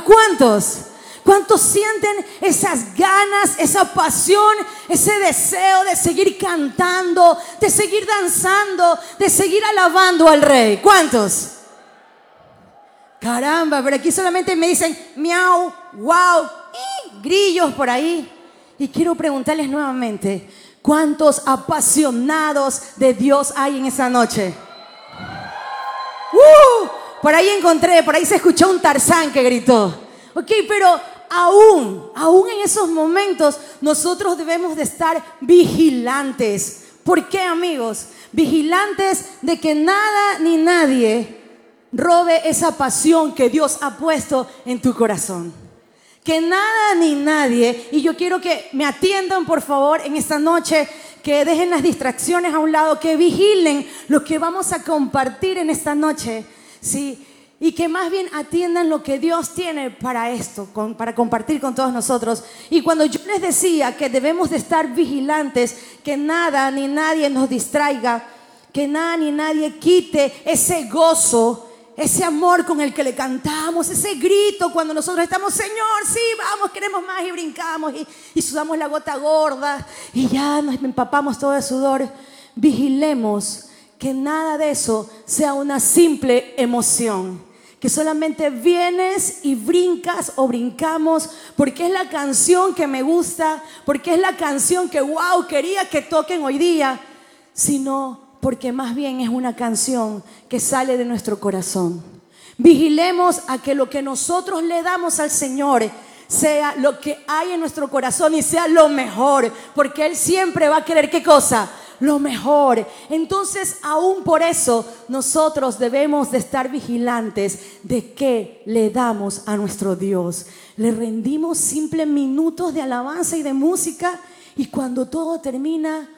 ¿A cuántos? ¿Cuántos sienten esas ganas, esa pasión, ese deseo de seguir cantando, de seguir danzando, de seguir alabando al rey? ¿Cuántos? Caramba, pero aquí solamente me dicen miau, wow, y grillos por ahí. Y quiero preguntarles nuevamente, ¿cuántos apasionados de Dios hay en esa noche? ¡Uh! Por ahí encontré, por ahí se escuchó un Tarzán que gritó. Ok, pero aún, aún en esos momentos nosotros debemos de estar vigilantes. ¿Por qué, amigos? Vigilantes de que nada ni nadie robe esa pasión que Dios ha puesto en tu corazón. Que nada ni nadie, y yo quiero que me atiendan por favor en esta noche, que dejen las distracciones a un lado, que vigilen lo que vamos a compartir en esta noche, ¿sí? Y que más bien atiendan lo que Dios tiene para esto, para compartir con todos nosotros. Y cuando yo les decía que debemos de estar vigilantes, que nada ni nadie nos distraiga, que nada ni nadie quite ese gozo, ese amor con el que le cantamos, ese grito cuando nosotros estamos, Señor, sí, vamos, queremos más y brincamos y, sudamos la gota gorda y ya nos empapamos todo de sudor. Vigilemos que nada de eso sea una simple emoción. Que solamente vienes y brincas o brincamos porque es la canción que me gusta, porque es la canción que, wow, quería que toquen hoy día, sino porque más bien es una canción que sale de nuestro corazón. Vigilemos a que lo que nosotros le damos al Señor sea lo que hay en nuestro corazón y sea lo mejor, porque Él siempre va a querer qué cosa, lo mejor. Entonces, aún por eso, nosotros debemos de estar vigilantes de qué le damos a nuestro Dios. Le rendimos simples minutos de alabanza y de música y cuando todo termina,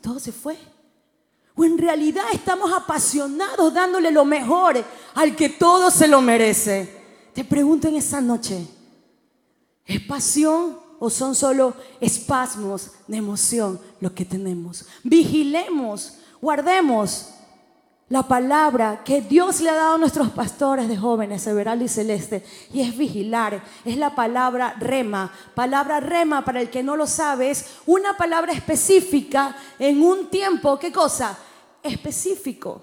todo se fue. ¿O en realidad estamos apasionados dándole lo mejor al que todo se lo merece? Te pregunto en esta noche, ¿es pasión o son solo espasmos de emoción lo que tenemos? Vigilemos, guardemos la palabra que Dios le ha dado a nuestros pastores de jóvenes, Everaldo y Celeste, y es vigilar. Es la palabra rema. Palabra rema, para el que no lo sabe, es una palabra específica en un tiempo, ¿qué cosa? específico.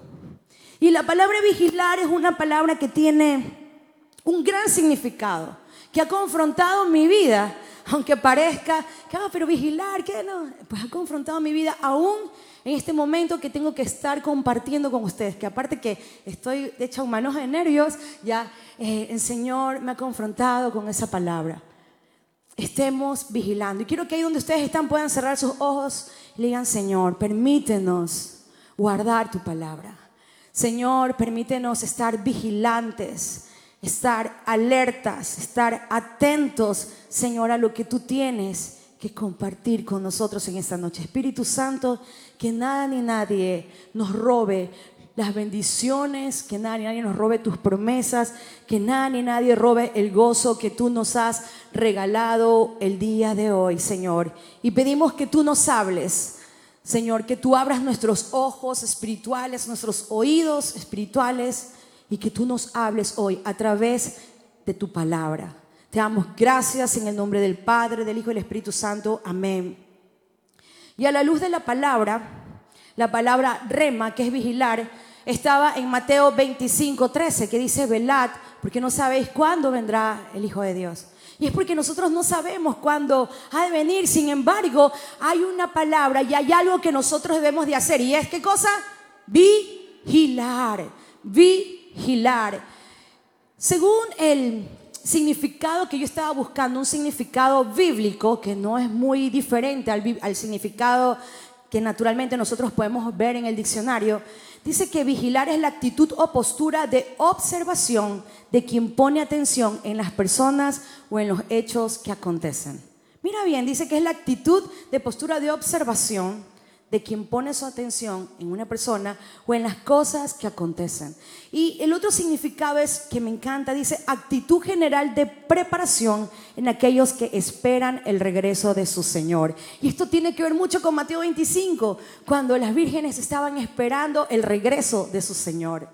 Y la palabra vigilar es una palabra que tiene un gran significado, que ha confrontado mi vida, aunque parezca, que, ah, pero vigilar, ¿qué no? Pues ha confrontado mi vida aún en este momento que tengo que estar compartiendo con ustedes, que aparte que estoy de hecho un manojo de nervios, ya eh, el Señor me ha confrontado con esa palabra. Estemos vigilando. Y quiero que ahí donde ustedes están puedan cerrar sus ojos y digan, Señor, permítenos guardar tu palabra. Señor, permítenos estar vigilantes, estar alertas, estar atentos, Señor, a lo que tú tienes que compartir con nosotros en esta noche. Espíritu Santo, que nada ni nadie nos robe las bendiciones, que nada ni nadie nos robe tus promesas, que nada ni nadie robe el gozo que tú nos has regalado el día de hoy, Señor. Y pedimos que tú nos hables Señor, que tú abras nuestros ojos espirituales, nuestros oídos espirituales y que tú nos hables hoy a través de tu palabra. Te damos gracias en el nombre del Padre, del Hijo y del Espíritu Santo. Amén. Y a la luz de la palabra, la palabra rema, que es vigilar, estaba en Mateo 25, 13, que dice, velad, porque no sabéis cuándo vendrá el Hijo de Dios. Y es porque nosotros no sabemos cuándo ha de venir. Sin embargo, hay una palabra y hay algo que nosotros debemos de hacer. ¿Y es qué cosa? Vigilar. Vigilar. Según el significado que yo estaba buscando, un significado bíblico que no es muy diferente al, al significado que naturalmente nosotros podemos ver en el diccionario, dice que vigilar es la actitud o postura de observación de quien pone atención en las personas o en los hechos que acontecen. Mira bien, dice que es la actitud de postura de observación de quien pone su atención en una persona o en las cosas que acontecen. Y el otro significado es que me encanta, dice actitud general de preparación en aquellos que esperan el regreso de su Señor. Y esto tiene que ver mucho con Mateo 25, cuando las vírgenes estaban esperando el regreso de su Señor.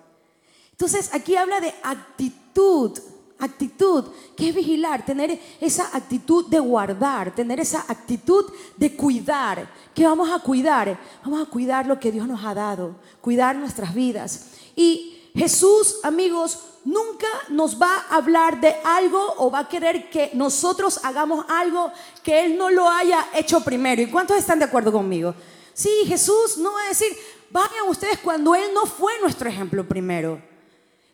Entonces aquí habla de actitud actitud, que es vigilar, tener esa actitud de guardar, tener esa actitud de cuidar. ¿Qué vamos a cuidar? Vamos a cuidar lo que Dios nos ha dado, cuidar nuestras vidas. Y Jesús, amigos, nunca nos va a hablar de algo o va a querer que nosotros hagamos algo que Él no lo haya hecho primero. ¿Y cuántos están de acuerdo conmigo? Sí, Jesús no va a decir, vayan ustedes cuando Él no fue nuestro ejemplo primero.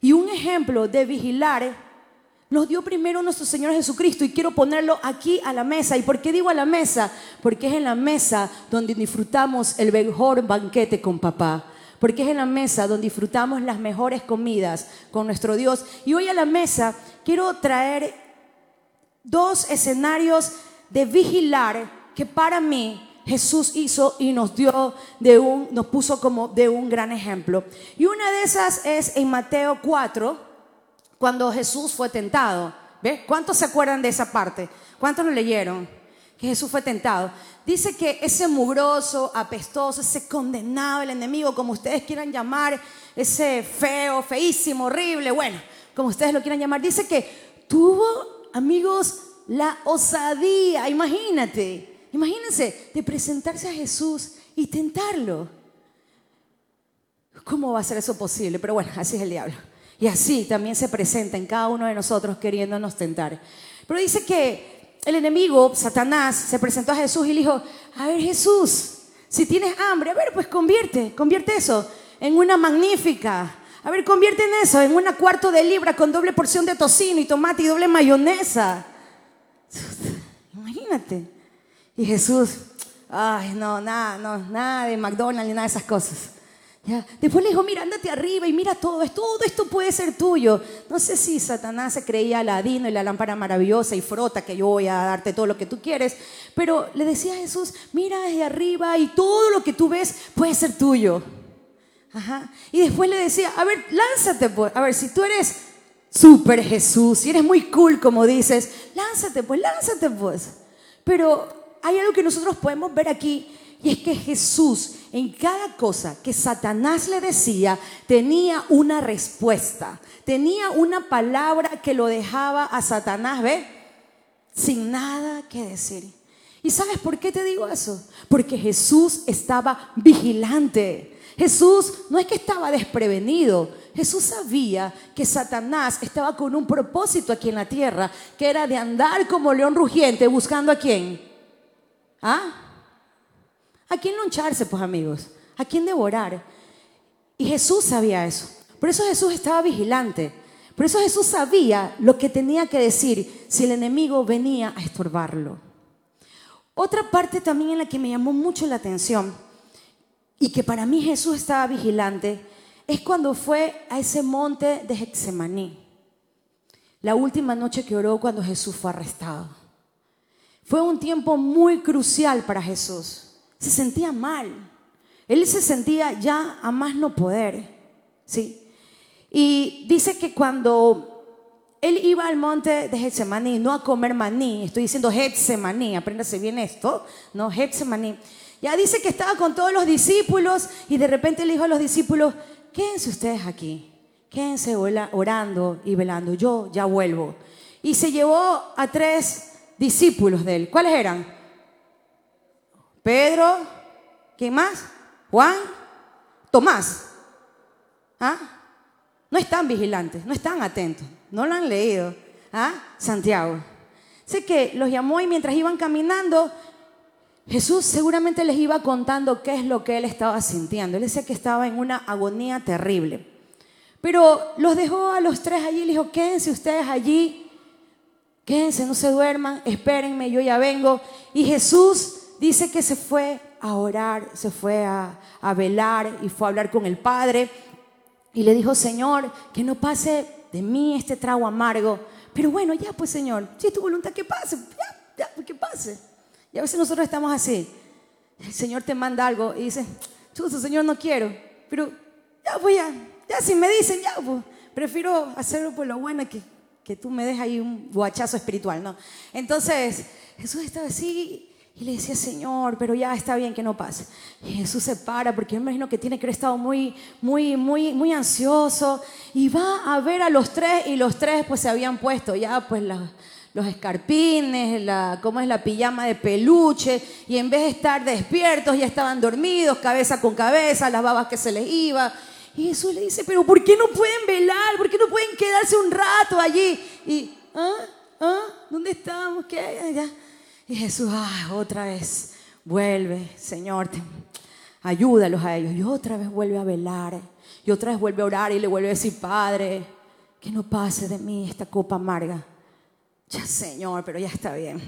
Y un ejemplo de vigilar nos dio primero nuestro Señor Jesucristo y quiero ponerlo aquí a la mesa. ¿Y por qué digo a la mesa? Porque es en la mesa donde disfrutamos el mejor banquete con papá porque es en la mesa donde disfrutamos las mejores comidas con nuestro Dios. Y hoy a la mesa quiero traer dos escenarios de vigilar que para mí Jesús hizo y nos dio de un, nos puso como de un gran ejemplo. Y una de esas es en Mateo 4, cuando Jesús fue tentado. ¿Ve? ¿Cuántos se acuerdan de esa parte? ¿Cuántos lo leyeron? Que Jesús fue tentado. Dice que ese mugroso, apestoso, ese condenado, el enemigo, como ustedes quieran llamar, ese feo, feísimo, horrible, bueno, como ustedes lo quieran llamar, dice que tuvo, amigos, la osadía, imagínate, imagínense, de presentarse a Jesús y tentarlo. ¿Cómo va a ser eso posible? Pero bueno, así es el diablo. Y así también se presenta en cada uno de nosotros queriéndonos tentar. Pero dice que el enemigo, Satanás, se presentó a Jesús y le dijo, a ver Jesús, si tienes hambre, a ver, pues convierte, convierte eso en una magnífica. A ver, convierte en eso, en una cuarto de libra con doble porción de tocino y tomate y doble mayonesa. Imagínate. Y Jesús, ay, no, nada, no, nada de McDonald's ni nada de esas cosas. Después le dijo, mira, ándate arriba y mira todo, todo esto puede ser tuyo. No sé si Satanás se creía Aladino y la lámpara maravillosa y frota que yo voy a darte todo lo que tú quieres, pero le decía a Jesús, mira desde arriba y todo lo que tú ves puede ser tuyo. Y después le decía, a ver, lánzate, pues. A ver, si tú eres súper Jesús, si eres muy cool como dices, lánzate, pues, lánzate, pues. Pero hay algo que nosotros podemos ver aquí y es que Jesús en cada cosa que Satanás le decía tenía una respuesta, tenía una palabra que lo dejaba a Satanás, ¿ve? Sin nada que decir. ¿Y sabes por qué te digo eso? Porque Jesús estaba vigilante. Jesús no es que estaba desprevenido, Jesús sabía que Satanás estaba con un propósito aquí en la tierra, que era de andar como león rugiente buscando a quién. ¿Ah? ¿A quién luncharse, pues amigos? ¿A quién devorar? Y Jesús sabía eso. Por eso Jesús estaba vigilante. Por eso Jesús sabía lo que tenía que decir si el enemigo venía a estorbarlo. Otra parte también en la que me llamó mucho la atención y que para mí Jesús estaba vigilante es cuando fue a ese monte de Hexemaní. La última noche que oró cuando Jesús fue arrestado. Fue un tiempo muy crucial para Jesús se sentía mal. Él se sentía ya a más no poder. ¿sí? Y dice que cuando él iba al monte de Getsemaní, no a comer maní, estoy diciendo Getsemaní, apréndase bien esto, ¿no? Getsemaní. Ya dice que estaba con todos los discípulos y de repente le dijo a los discípulos, quédense ustedes aquí, quédense orando y velando, yo ya vuelvo. Y se llevó a tres discípulos de él. ¿Cuáles eran? Pedro, ¿quién más? Juan, Tomás. ¿Ah? No están vigilantes, no están atentos, no lo han leído. ¿Ah? Santiago. Sé que los llamó y mientras iban caminando, Jesús seguramente les iba contando qué es lo que él estaba sintiendo. Él decía que estaba en una agonía terrible. Pero los dejó a los tres allí y les dijo, quédense ustedes allí, quédense, no se duerman, espérenme, yo ya vengo. Y Jesús dice que se fue a orar, se fue a, velar y fue a hablar con el Padre y le dijo, Señor, que no pase de mí este trago amargo. Pero bueno, ya pues Señor, si es tu voluntad que pase, ya, ya, pues, que pase. Y a veces nosotros estamos así. El Señor te manda algo y dice, chuzo, Señor, no quiero. Pero ya voy a, ya si me dicen, ya pues, prefiero hacerlo por lo bueno que, que tú me des ahí un guachazo espiritual, ¿no? Entonces, Jesús estaba así Y le decía, Señor, pero ya está bien que no pase. Jesús se para porque yo imagino que tiene que haber estado muy, muy, muy, muy ansioso. Y va a ver a los tres y los tres pues se habían puesto ya pues los escarpines, la, cómo es la pijama de peluche. Y en vez de estar despiertos ya estaban dormidos, cabeza con cabeza, las babas que se les iba. Y Jesús le dice, pero ¿por qué no pueden velar? ¿Por qué no pueden quedarse un rato allí? Y, ¿ah? ¿ah? ¿Dónde estamos? ¿Qué? Ya. Y Jesús, ah, otra vez, vuelve, Señor, ayúdalos a ellos. Y otra vez vuelve a velar. Y otra vez vuelve a orar y le vuelve a decir, Padre, que no pase de mí esta copa amarga. Ya, Señor, pero ya está bien.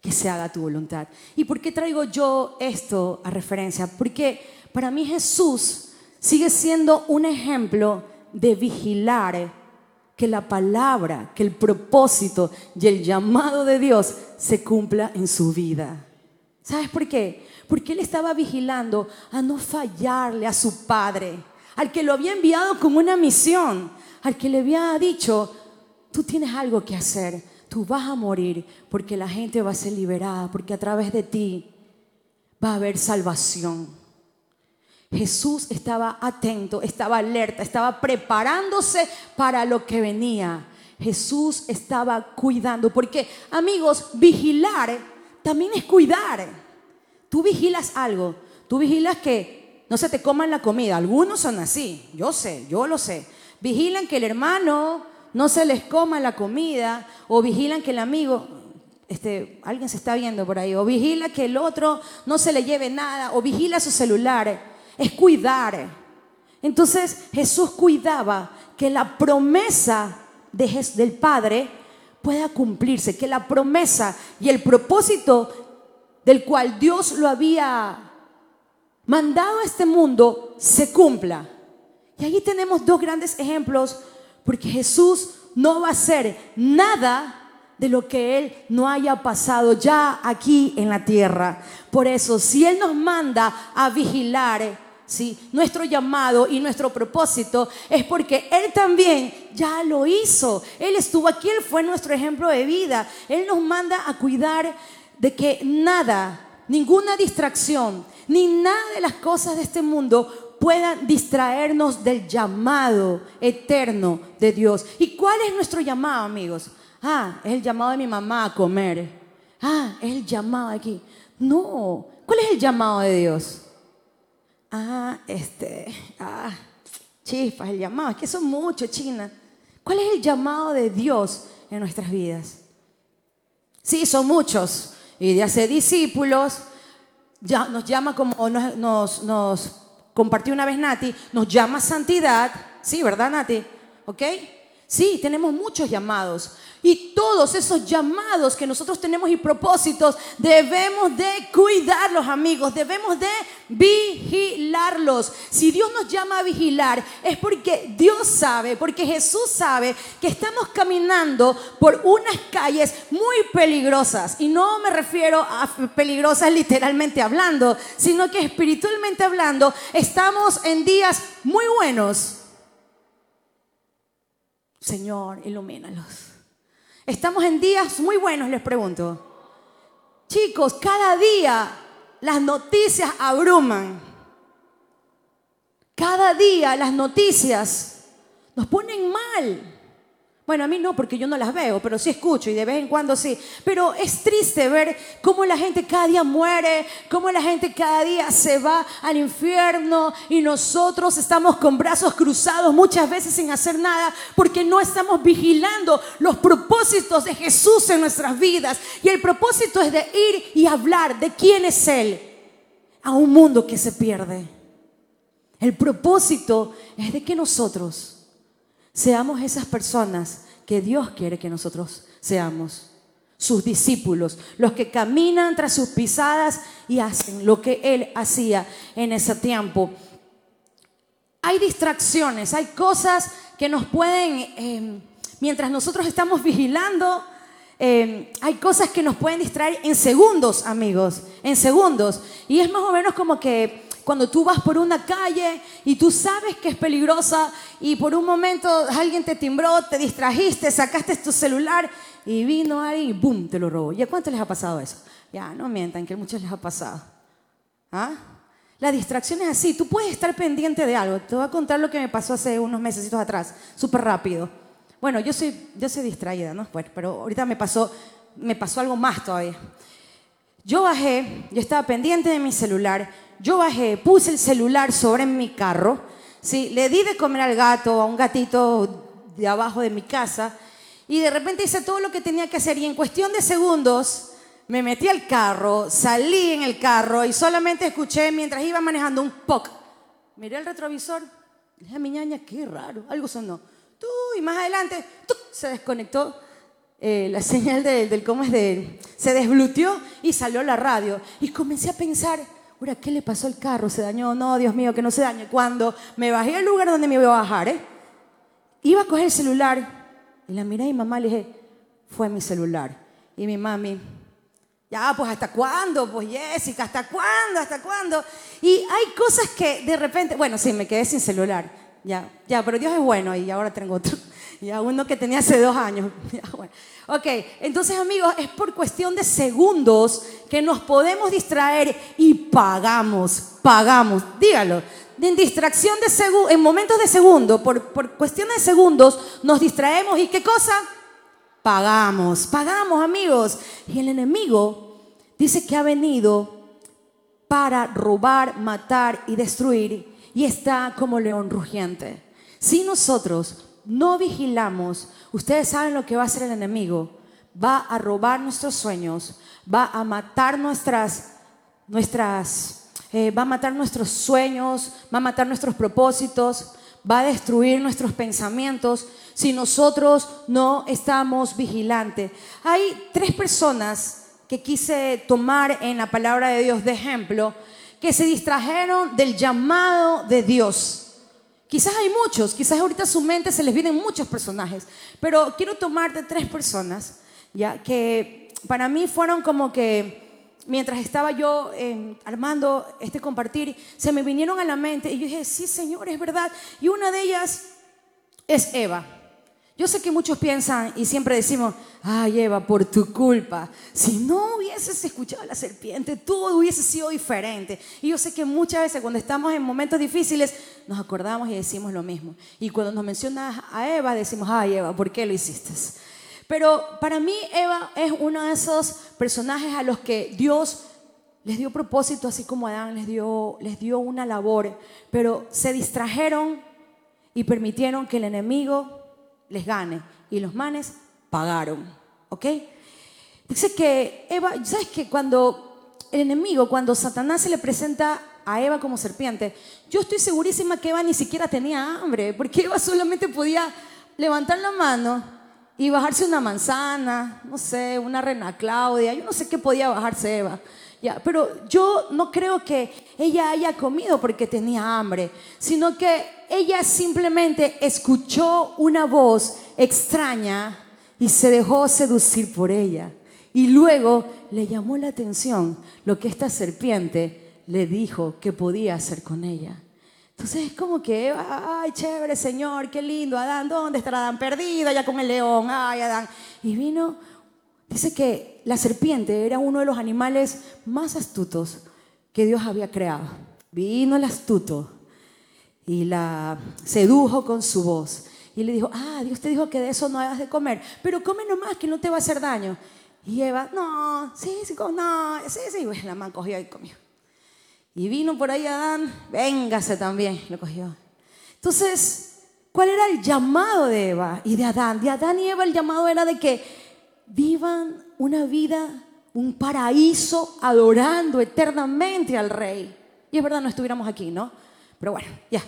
Que se haga tu voluntad. ¿Y por qué traigo yo esto a referencia? Porque para mí Jesús sigue siendo un ejemplo de vigilar que la palabra, que el propósito y el llamado de Dios se cumpla en su vida. ¿Sabes por qué? Porque él estaba vigilando a no fallarle a su padre, al que lo había enviado con una misión, al que le había dicho, tú tienes algo que hacer, tú vas a morir porque la gente va a ser liberada, porque a través de ti va a haber salvación. Jesús estaba atento, estaba alerta, estaba preparándose para lo que venía. Jesús estaba cuidando, porque amigos, vigilar también es cuidar. Tú vigilas algo, tú vigilas que no se te coman la comida. Algunos son así, yo sé, yo lo sé. Vigilan que el hermano no se les coma la comida o vigilan que el amigo, este, alguien se está viendo por ahí, o vigila que el otro no se le lleve nada, o vigila su celular es cuidar. Entonces Jesús cuidaba que la promesa del Padre pueda cumplirse, que la promesa y el propósito del cual Dios lo había mandado a este mundo se cumpla. Y ahí tenemos dos grandes ejemplos, porque Jesús no va a hacer nada de lo que Él no haya pasado ya aquí en la tierra. Por eso, si Él nos manda a vigilar, ¿sí? nuestro llamado y nuestro propósito, es porque Él también ya lo hizo. Él estuvo aquí, Él fue nuestro ejemplo de vida. Él nos manda a cuidar de que nada, ninguna distracción, ni nada de las cosas de este mundo puedan distraernos del llamado eterno de Dios. ¿Y cuál es nuestro llamado, amigos? Ah, es el llamado de mi mamá a comer. Ah, es el llamado aquí. No, ¿cuál es el llamado de Dios? Ah, este, ah, chispas, el llamado. Es que son muchos, China. ¿Cuál es el llamado de Dios en nuestras vidas? Sí, son muchos. Y de hacer discípulos, ya nos llama como nos, nos, nos compartió una vez Nati, nos llama santidad. Sí, ¿verdad, Nati? ¿Ok? Sí, tenemos muchos llamados. Y todos esos llamados que nosotros tenemos y propósitos, debemos de cuidarlos, amigos. Debemos de vigilarlos. Si Dios nos llama a vigilar, es porque Dios sabe, porque Jesús sabe que estamos caminando por unas calles muy peligrosas. Y no me refiero a peligrosas literalmente hablando, sino que espiritualmente hablando, estamos en días muy buenos Señor, ilumínalos. Estamos en días muy buenos, les pregunto. Chicos, cada día las noticias abruman. Cada día las noticias nos ponen mal. Bueno, a mí no, porque yo no las veo, pero sí escucho y de vez en cuando sí. Pero es triste ver cómo la gente cada día muere, cómo la gente cada día se va al infierno y nosotros estamos con brazos cruzados muchas veces sin hacer nada porque no estamos vigilando los propósitos de Jesús en nuestras vidas. Y el propósito es de ir y hablar de quién es Él a un mundo que se pierde. El propósito es de que nosotros seamos esas personas que Dios quiere que nosotros seamos, sus discípulos, los que caminan tras sus pisadas y hacen lo que Él hacía en ese tiempo. Hay distracciones, hay cosas que nos pueden, em, mientras nosotros estamos vigilando, em, hay cosas que nos pueden distraer en segundos, amigos, en segundos. Y es más o menos como que cuando tú vas por una calle y tú sabes que es peligrosa y por un momento alguien te timbró, te distrajiste, sacaste tu celular y vino alguien y ¡boom! te lo robó. ¿Y a cuánto les ha pasado eso? Ya, no mientan, que a muchos les ha pasado. ¿Ah? La distracción es así. Tú puedes estar pendiente de algo. Te voy a contar lo que me pasó hace unos meses atrás, súper rápido. Bueno, yo soy, yo soy distraída, ¿no? Bueno, pero ahorita me pasó, me pasó algo más todavía. Yo bajé, yo estaba pendiente de mi celular. Yo bajé, puse el celular sobre mi carro. ¿sí? Le di de comer al gato, a un gatito de abajo de mi casa. Y de repente hice todo lo que tenía que hacer. Y en cuestión de segundos me metí al carro, salí en el carro y solamente escuché mientras iba manejando un POC. Miré el retrovisor, dije a mi ñaña, qué raro, algo sonó. Tú, y más adelante, se desconectó eh, la señal del, cómo es de, se desbluteó y salió la radio. Y comencé a pensar, ahora, ¿qué le pasó al carro? ¿Se dañó? No, Dios mío, que no se dañe. Cuando me bajé al lugar donde me iba a bajar, ¿eh? iba a coger el celular y la miré a mi mamá le dije, fue mi celular. Y mi mami, ya, pues ¿hasta cuándo? Pues Jessica, ¿hasta cuándo? ¿Hasta cuándo? Y hay cosas que de repente, bueno, sí, me quedé sin celular. Ya, ya, pero Dios es bueno y ahora tengo otro. Ya, uno que tenía hace dos años. Ok, entonces amigos, es por cuestión de segundos que nos podemos distraer y pagamos, pagamos, dígalo. En distracción de en momentos de segundo, por, por cuestión de segundos, nos distraemos y ¿qué cosa? pagamos, pagamos amigos. Y el enemigo dice que ha venido para robar, matar y destruir y está como león rugiente. Si nosotros no vigilamos, ustedes saben lo que va a hacer el enemigo. Va a robar nuestros sueños, va a matar nuestras, nuestras, eh, va a matar nuestros sueños, va a matar nuestros propósitos, va a destruir nuestros pensamientos si nosotros no estamos vigilantes. Hay tres personas que quise tomar en la palabra de Dios de ejemplo que se distrajeron del llamado de Dios. Quizás hay muchos, quizás ahorita a su mente se les vienen muchos personajes, pero quiero tomar de tres personas, ya que para mí fueron como que mientras estaba yo eh, armando este compartir, se me vinieron a la mente y yo dije, sí, Señor, es verdad. Y una de ellas es Eva. Yo sé que muchos piensan y siempre decimos, ay Eva, por tu culpa, si no hubieses escuchado a la serpiente, todo hubiese sido diferente. Y yo sé que muchas veces cuando estamos en momentos difíciles, nos acordamos y decimos lo mismo. Y cuando nos mencionas a Eva, decimos, ay Eva, ¿por qué lo hiciste? Pero para mí Eva es uno de esos personajes a los que Dios les dio propósito, así como Adán les dio, les dio una labor, pero se distrajeron y permitieron que el enemigo les gane. Y los manes pagaron. ¿Ok? Dice que Eva, ¿sabes que cuando el enemigo, cuando Satanás se le presenta a Eva como serpiente, yo estoy segurísima que Eva ni siquiera tenía hambre, porque Eva solamente podía levantar la mano y bajarse una manzana, no sé, una rena Claudia, yo no sé qué podía bajarse Eva. Pero yo no creo que ella haya comido porque tenía hambre, sino que ella simplemente escuchó una voz extraña y se dejó seducir por ella. Y luego le llamó la atención lo que esta serpiente le dijo que podía hacer con ella. Entonces es como que, ay, chévere, Señor, qué lindo, Adán, ¿dónde está Adán? Perdido allá con el león, ay, Adán. Y vino, dice que la serpiente era uno de los animales más astutos que Dios había creado. Vino el astuto y la sedujo con su voz. Y le dijo, ah, Dios te dijo que de eso no hagas de comer, pero come nomás que no te va a hacer daño. Y Eva, no, sí, sí, no, sí, sí, pues la man cogió y comió. Y vino por ahí Adán, véngase también, lo cogió. Entonces, ¿cuál era el llamado de Eva y de Adán? De Adán y Eva el llamado era de que vivan una vida, un paraíso, adorando eternamente al rey. Y es verdad, no estuviéramos aquí, ¿no? Pero bueno, ya.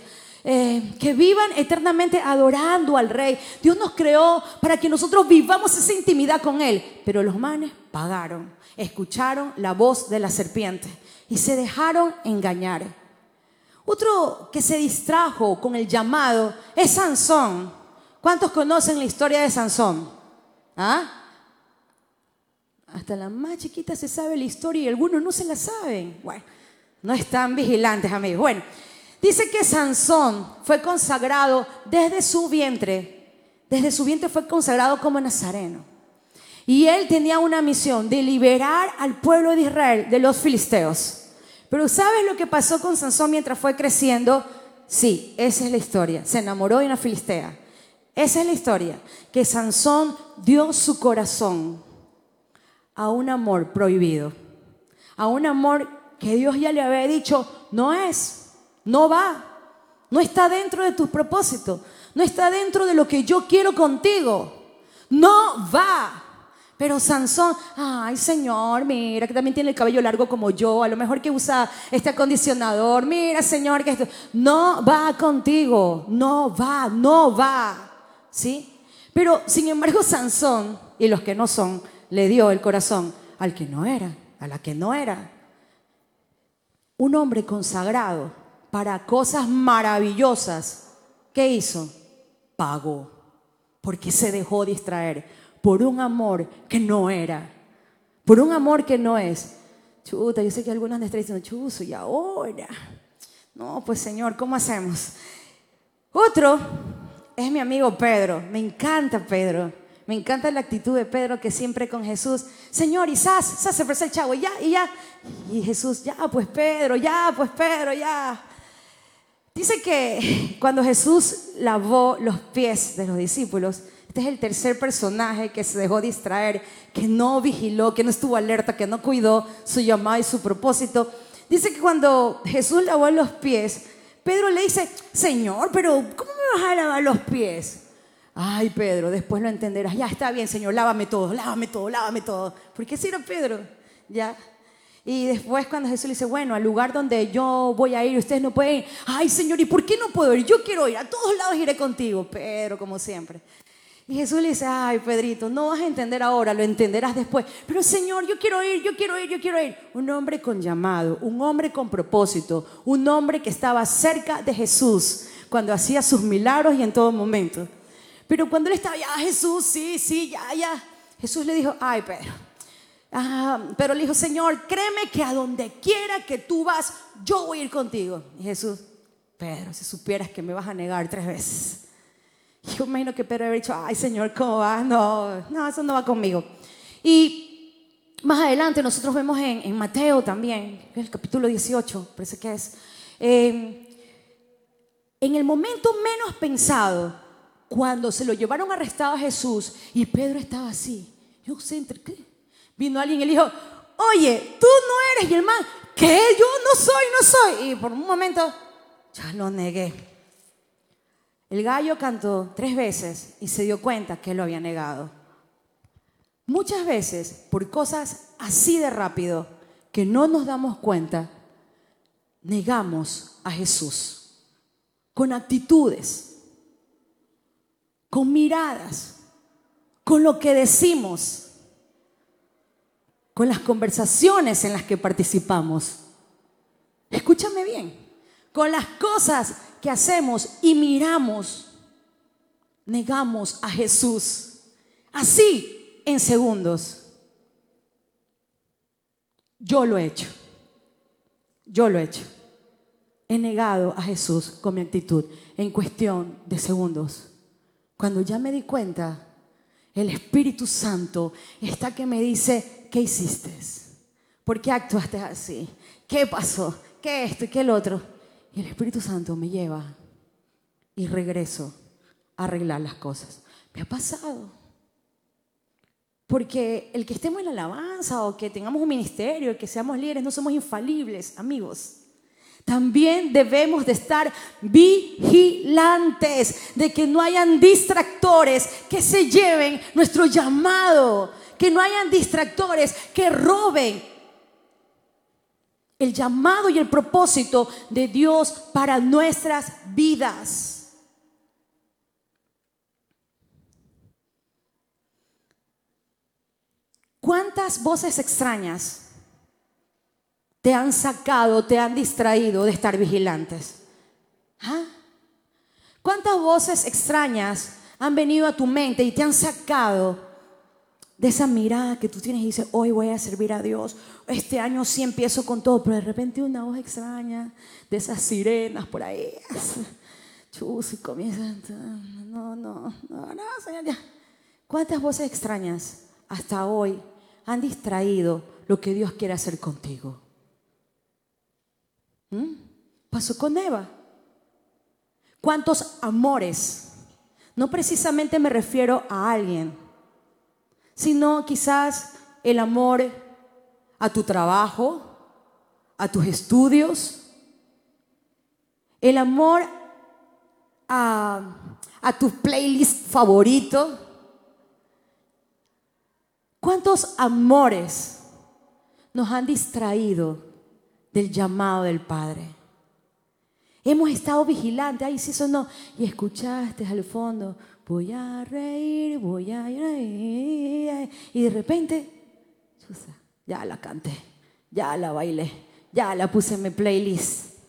Eh, que vivan eternamente adorando al rey. Dios nos creó para que nosotros vivamos esa intimidad con Él. Pero los manes pagaron, escucharon la voz de la serpiente y se dejaron engañar. Otro que se distrajo con el llamado es Sansón. ¿Cuántos conocen la historia de Sansón? ¿Ah? Hasta la más chiquita se sabe la historia y algunos no se la saben. Bueno, no están vigilantes, amigos. Bueno, dice que Sansón fue consagrado desde su vientre. Desde su vientre fue consagrado como nazareno. Y él tenía una misión de liberar al pueblo de Israel de los filisteos. Pero ¿sabes lo que pasó con Sansón mientras fue creciendo? Sí, esa es la historia. Se enamoró de una filistea. Esa es la historia. Que Sansón dio su corazón a un amor prohibido. A un amor que Dios ya le había dicho, no es, no va, no está dentro de tus propósitos, no está dentro de lo que yo quiero contigo, no va. Pero Sansón, ay Señor, mira que también tiene el cabello largo como yo, a lo mejor que usa este acondicionador, mira Señor que esto, no va contigo, no va, no va, ¿sí? Pero sin embargo Sansón y los que no son, le dio el corazón al que no era, a la que no era. Un hombre consagrado para cosas maravillosas, ¿qué hizo? Pagó, porque se dejó distraer por un amor que no era, por un amor que no es. Chuta, yo sé que algunos de están diciendo, chuzo, y ahora. No, pues Señor, ¿cómo hacemos? Otro es mi amigo Pedro. Me encanta Pedro. Me encanta la actitud de Pedro que siempre con Jesús, Señor, y Sas, Sas se presa el chavo, y ya, y ya. Y Jesús, ya, pues Pedro, ya, pues Pedro, ya. Dice que cuando Jesús lavó los pies de los discípulos, este es el tercer personaje que se dejó distraer, que no vigiló, que no estuvo alerta, que no cuidó su llamada y su propósito. Dice que cuando Jesús lavó los pies, Pedro le dice, Señor, pero ¿cómo me vas a lavar los pies? Ay, Pedro, después lo entenderás. Ya está bien, Señor, lávame todo, lávame todo, lávame todo. ¿Por qué si era Pedro? Ya. Y después cuando Jesús le dice, bueno, al lugar donde yo voy a ir, ustedes no pueden ir. Ay, Señor, ¿y por qué no puedo ir? Yo quiero ir, a todos lados iré contigo. Pedro, como siempre. Y Jesús le dice, ay Pedrito, no vas a entender ahora, lo entenderás después. Pero Señor, yo quiero ir, yo quiero ir, yo quiero ir. Un hombre con llamado, un hombre con propósito, un hombre que estaba cerca de Jesús cuando hacía sus milagros y en todo momento. Pero cuando él estaba, ya Jesús, sí, sí, ya, ya. Jesús le dijo, ay Pedro. Pero le dijo, Señor, créeme que a donde quiera que tú vas, yo voy a ir contigo. Y Jesús, Pedro, si supieras que me vas a negar tres veces. Yo imagino que Pedro había dicho, ay Señor, ¿cómo va? No, no, eso no va conmigo. Y más adelante nosotros vemos en, Mateo también, el capítulo 18, parece que es, em, en el momento menos pensado, cuando se lo llevaron arrestado a Jesús y Pedro estaba así, yo sé entre qué, vino alguien y le dijo, oye, tú no eres, y el man, ¿qué? Yo no soy, no soy. Y por un momento, ya lo negué. El gallo cantó tres veces y se dio cuenta que lo había negado. Muchas veces, por cosas así de rápido, que no nos damos cuenta, negamos a Jesús con actitudes, con miradas, con lo que decimos, con las conversaciones en las que participamos. Escúchame bien, con las cosas que hacemos y miramos, negamos a Jesús. Así, en segundos. Yo lo he hecho. Yo lo he hecho. He negado a Jesús con mi actitud en cuestión de segundos. Cuando ya me di cuenta, el Espíritu Santo está que me dice, ¿qué hiciste? ¿Por qué actuaste así? ¿Qué pasó? ¿Qué esto y qué el otro? Y el Espíritu Santo me lleva y regreso a arreglar las cosas. Me ha pasado. Porque el que estemos en la alabanza o que tengamos un ministerio, que seamos líderes, no somos infalibles, amigos. También debemos de estar vigilantes, de que no hayan distractores que se lleven nuestro llamado, que no hayan distractores que roben el llamado y el propósito de Dios para nuestras vidas. ¿Cuántas voces extrañas te han sacado, te han distraído de estar vigilantes? ¿Ah? ¿Cuántas voces extrañas han venido a tu mente y te han sacado de esa mirada que tú tienes y dices, hoy voy a servir a Dios, este año sí empiezo con todo, pero de repente una voz extraña de esas sirenas por ahí, chus y comienza, no, no, no, no, señor, ¿Cuántas voces extrañas hasta hoy han distraído lo que Dios quiere hacer contigo? ¿Mm? Pasó con Eva. ¿Cuántos amores? No precisamente me refiero a alguien, sino quizás el amor a tu trabajo, a tus estudios, el amor a, a tu playlist favorito. ¿Cuántos amores nos han distraído del llamado del Padre? Hemos estado vigilantes, ay, sí sonó, y escuchaste al fondo, voy a reír, voy a reír, y de repente, ya la canté, ya la bailé, ya la puse en mi playlist.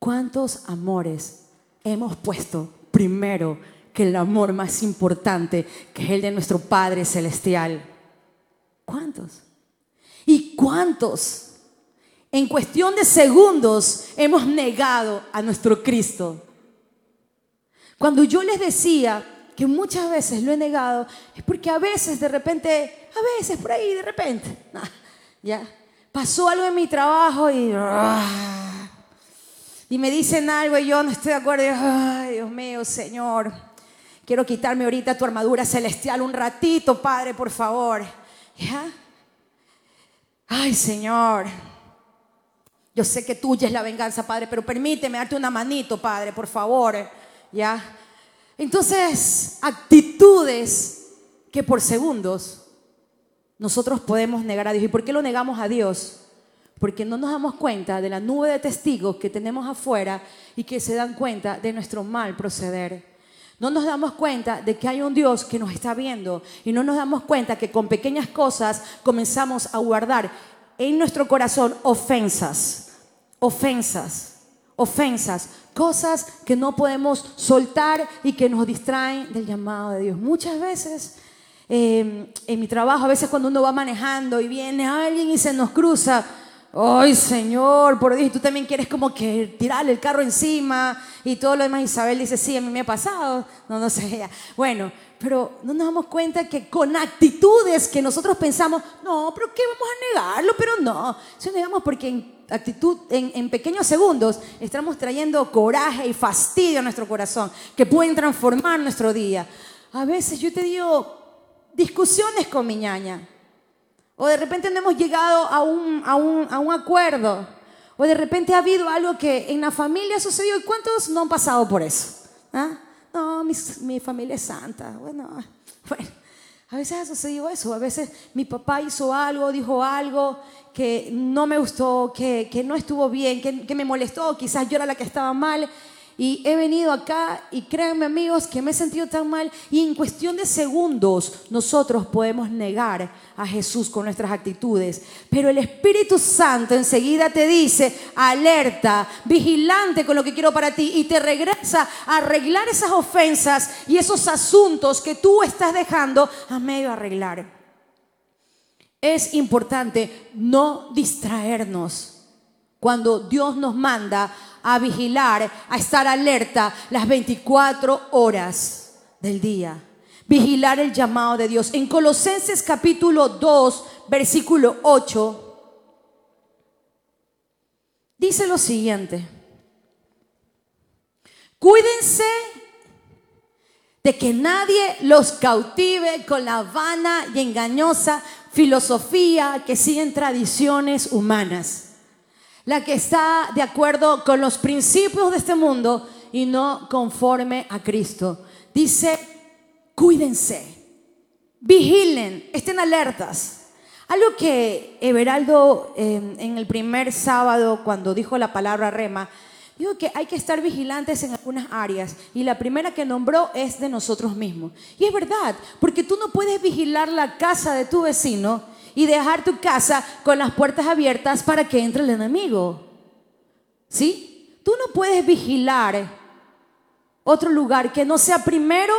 ¿Cuántos amores hemos puesto primero que el amor más importante, que es el de nuestro Padre Celestial? ¿Cuántos? ¿Y cuántos en cuestión de segundos hemos negado a nuestro Cristo? Cuando yo les decía que muchas veces lo he negado, es porque a veces de repente, a veces por ahí de repente, ya, pasó algo en mi trabajo y... Ah, y me dicen algo y yo no estoy de acuerdo. Ay, Dios mío, Señor, quiero quitarme ahorita tu armadura celestial un ratito, Padre, por favor. ¿Ya? Ay, Señor, yo sé que tuya es la venganza, Padre, pero permíteme darte una manito, Padre, por favor. ¿Ya? Entonces, actitudes que por segundos nosotros podemos negar a Dios. ¿Y por qué lo negamos a Dios? porque no nos damos cuenta de la nube de testigos que tenemos afuera y que se dan cuenta de nuestro mal proceder. No nos damos cuenta de que hay un Dios que nos está viendo y no nos damos cuenta que con pequeñas cosas comenzamos a guardar en nuestro corazón ofensas, ofensas, ofensas, cosas que no podemos soltar y que nos distraen del llamado de Dios. Muchas veces eh, en mi trabajo, a veces cuando uno va manejando y viene alguien y se nos cruza, Ay, Señor, por Dios, tú también quieres como que tirarle el carro encima y todo lo demás. Isabel dice, sí, a mí me ha pasado. No, no sé. Bueno, pero no nos damos cuenta que con actitudes que nosotros pensamos, no, pero ¿qué vamos a negarlo? Pero no. Si negamos porque en actitud, en, en pequeños segundos, estamos trayendo coraje y fastidio a nuestro corazón que pueden transformar nuestro día. A veces yo te digo discusiones con mi ñaña. O de repente no hemos llegado a un, a un, a un acuerdo. O de repente ha habido algo que en la familia sucedió. ¿Y cuántos no han pasado por eso? ¿Ah? No, mi, mi, familia es santa. Bueno, bueno, a veces ha sucedido eso. A veces mi papá hizo algo, dijo algo que no me gustó, que, que no estuvo bien, que, que me molestó. Quizás yo era la que estaba mal. Y he venido acá y créanme amigos que me he sentido tan mal y en cuestión de segundos nosotros podemos negar a Jesús con nuestras actitudes. Pero el Espíritu Santo enseguida te dice, alerta, vigilante con lo que quiero para ti y te regresa a arreglar esas ofensas y esos asuntos que tú estás dejando a medio arreglar. Es importante no distraernos cuando Dios nos manda a vigilar, a estar alerta las 24 horas del día. Vigilar el llamado de Dios. En Colosenses capítulo 2, versículo 8, dice lo siguiente. Cuídense de que nadie los cautive con la vana y engañosa filosofía que siguen tradiciones humanas la que está de acuerdo con los principios de este mundo y no conforme a Cristo. Dice, cuídense, vigilen, estén alertas. Algo que Everaldo em, en el primer sábado, cuando dijo la palabra rema, dijo que hay que estar vigilantes en algunas áreas y la primera que nombró es de nosotros mismos. Y es verdad, porque tú no puedes vigilar la casa de tu vecino y dejar tu casa con las puertas abiertas para que entre el enemigo. ¿Sí? Tú no puedes vigilar otro lugar que no sea primero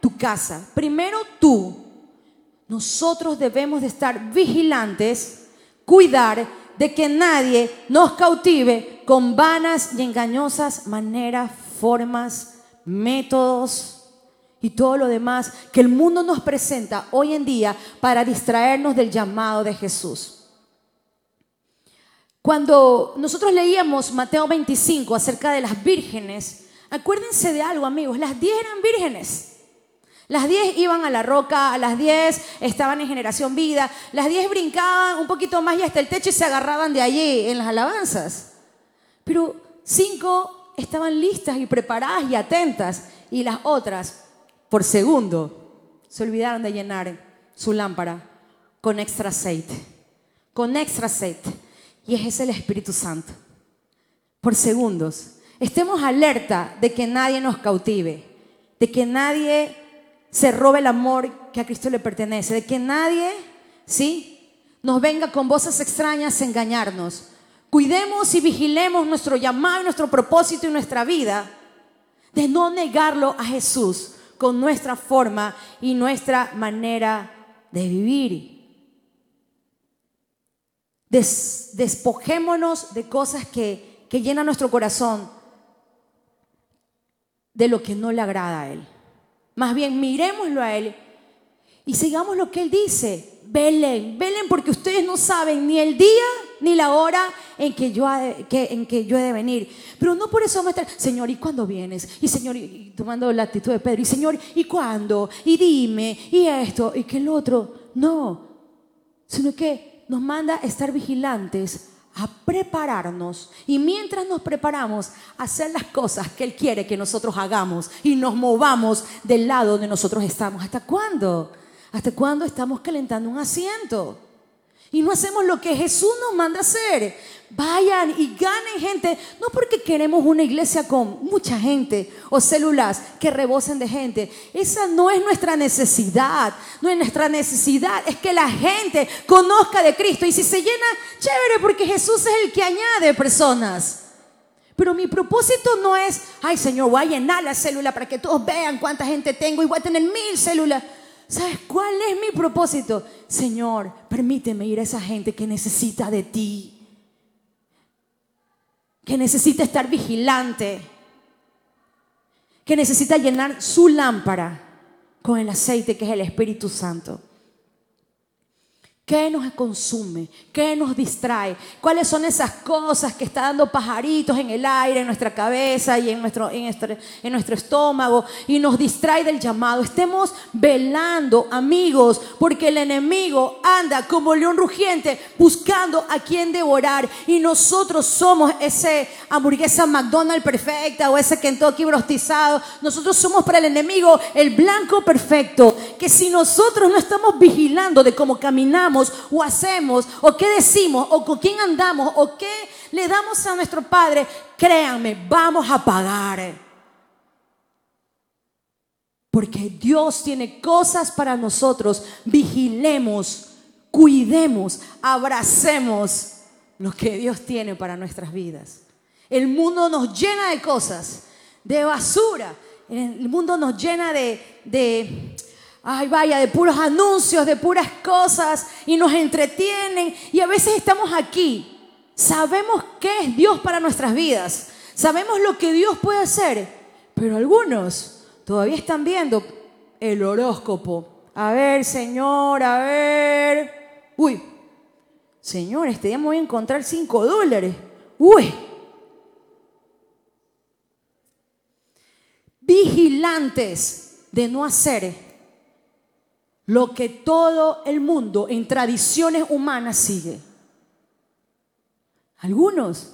tu casa, primero tú. Nosotros debemos de estar vigilantes, cuidar de que nadie nos cautive con vanas y engañosas maneras, formas, métodos y todo lo demás que el mundo nos presenta hoy en día para distraernos del llamado de Jesús. Cuando nosotros leíamos Mateo 25 acerca de las vírgenes, acuérdense de algo amigos, las 10 eran vírgenes. Las 10 iban a la roca, a las 10 estaban en generación vida, las 10 brincaban un poquito más y hasta el techo y se agarraban de allí en las alabanzas. Pero 5 estaban listas y preparadas y atentas y las otras, por segundo, se olvidaron de llenar su lámpara con extra aceite, con extra aceite. Y es ese el Espíritu Santo. Por segundos. Estemos alerta de que nadie nos cautive, de que nadie se robe el amor que a Cristo le pertenece, de que nadie, ¿sí? Nos venga con voces extrañas a engañarnos. Cuidemos y vigilemos nuestro llamado, nuestro propósito y nuestra vida de no negarlo a Jesús con nuestra forma y nuestra manera de vivir. despojémonos de cosas que, que llenan nuestro corazón de lo que no le agrada a Él. Más bien, miremoslo a Él y sigamos lo que Él dice. Velen, velen porque ustedes no saben ni el día ni la hora en que yo, que he de venir. Pero no por eso vamos a Señor, ¿y cuándo vienes? Y Señor, y, tomando la actitud de Pedro, y Señor, ¿y cuándo? Y dime, y esto, y que el otro. No, sino que nos manda estar vigilantes a prepararnos y mientras nos preparamos a hacer las cosas que Él quiere que nosotros hagamos y nos movamos del lado donde nosotros estamos. ¿Hasta cuándo? ¿Hasta cuándo estamos calentando un asiento? Y no hacemos lo que Jesús nos manda hacer. Vayan y ganen gente, no porque queremos una iglesia con mucha gente o células que rebosen de gente. Esa no es nuestra necesidad. No es nuestra necesidad, es que la gente conozca de Cristo. Y si se llena, chévere, porque Jesús es el que añade personas. Pero mi propósito no es, ay Señor, voy a llenar la célula para que todos vean cuánta gente tengo y voy a tener mil células. ¿Sabes cuál es mi propósito? Señor, permíteme ir a esa gente que necesita de ti que necesita estar vigilante, que necesita llenar su lámpara con el aceite que es el Espíritu Santo. ¿Qué nos consume? ¿Qué nos distrae? ¿Cuáles son esas cosas que están dando pajaritos en el aire, en nuestra cabeza y en nuestro, en, en nuestro estómago y nos distrae del llamado? Estemos velando, amigos, porque el enemigo anda como león rugiente buscando a quien devorar y nosotros somos ese hamburguesa McDonald's perfecta o ese Kentucky brostizado. Nosotros somos para el enemigo el blanco perfecto, que si nosotros no estamos vigilando de cómo caminamos, o hacemos o qué decimos o con quién andamos o qué le damos a nuestro Padre, créanme, vamos a pagar. Porque Dios tiene cosas para nosotros. Vigilemos, cuidemos, abracemos lo que Dios tiene para nuestras vidas. El mundo nos llena de cosas, de basura. El mundo nos llena de, de ay vaya, de puros anuncios, de puras cosas y nos entretienen y a veces estamos aquí. Sabemos qué es Dios para nuestras vidas, sabemos lo que Dios puede hacer, pero algunos todavía están viendo el horóscopo. A ver, Señor, a ver. Uy, Señor, este día me voy a encontrar cinco dólares. Uy. Vigilantes de no hacer lo que todo el mundo en tradiciones humanas sigue. Algunos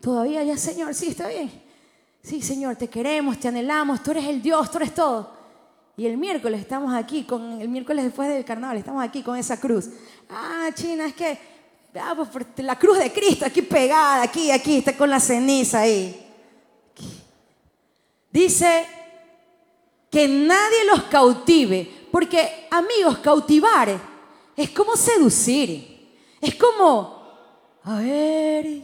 todavía ya, Señor, sí, está bien. Sí, Señor, te queremos, te anhelamos, tú eres el Dios, tú eres todo. Y el miércoles estamos aquí, con el miércoles después del carnaval, estamos aquí con esa cruz. Ah, China, es que ah, pues, la cruz de Cristo aquí pegada, aquí, aquí, está con la ceniza ahí. Dice que nadie los cautive porque, amigos, cautivar es como seducir. Es como, a ver,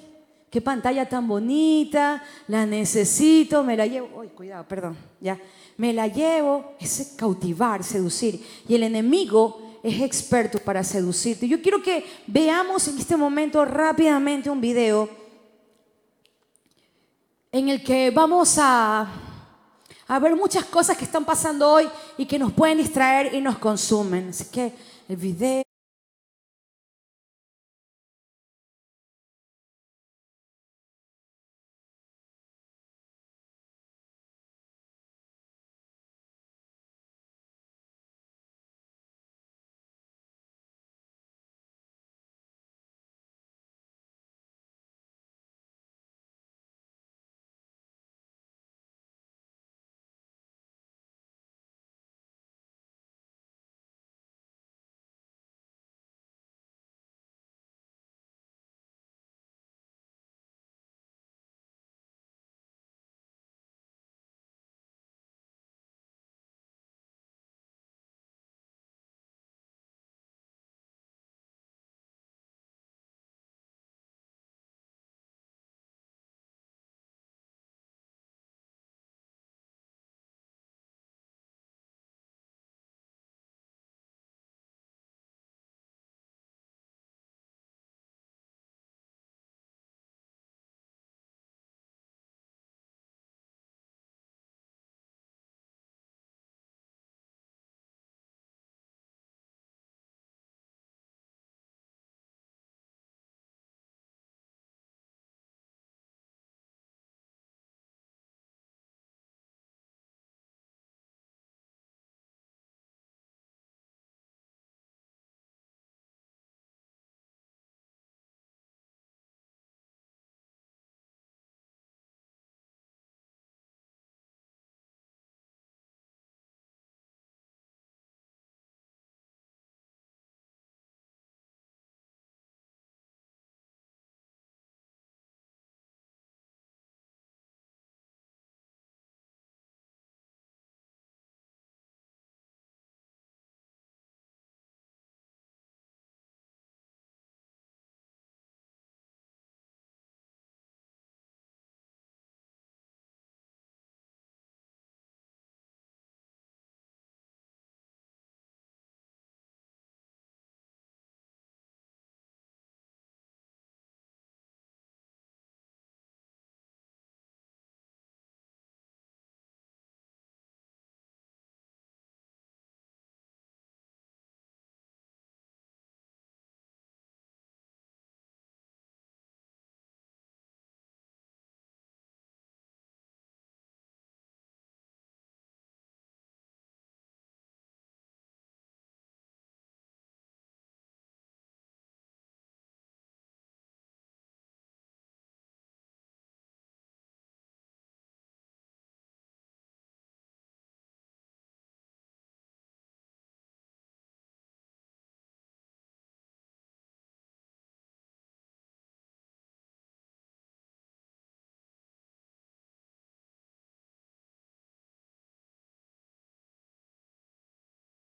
qué pantalla tan bonita, la necesito, me la llevo. Uy, cuidado, perdón, ya. Me la llevo, es cautivar, seducir. Y el enemigo es experto para seducirte. Yo quiero que veamos en este momento rápidamente un video en el que vamos a a ver muchas cosas que están pasando hoy y que nos pueden distraer y nos consumen. Así que el video...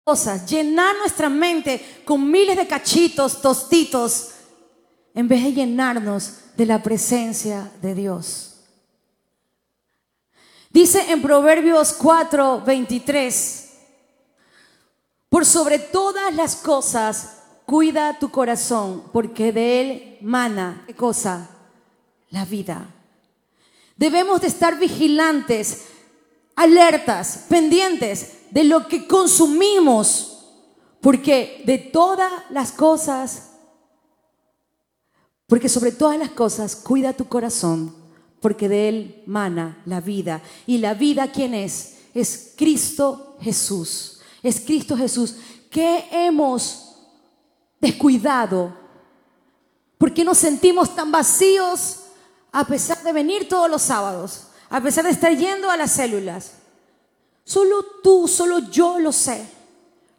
cosas, llenar nuestra mente con miles de cachitos, tostitos, en vez de llenarnos de la presencia de Dios. Dice en Proverbios 4, 23, por sobre todas las cosas, cuida tu corazón, porque de él mana, ¿qué cosa? La vida. Debemos de estar vigilantes, alertas, pendientes de lo que consumimos, porque de todas las cosas, porque sobre todas las cosas cuida tu corazón, porque de él mana la vida. Y la vida, ¿quién es? Es Cristo Jesús. Es Cristo Jesús. ¿Qué hemos descuidado? ¿Por qué nos sentimos tan vacíos a pesar de venir todos los sábados? A pesar de estar yendo a las células. Solo tú, solo yo lo sé.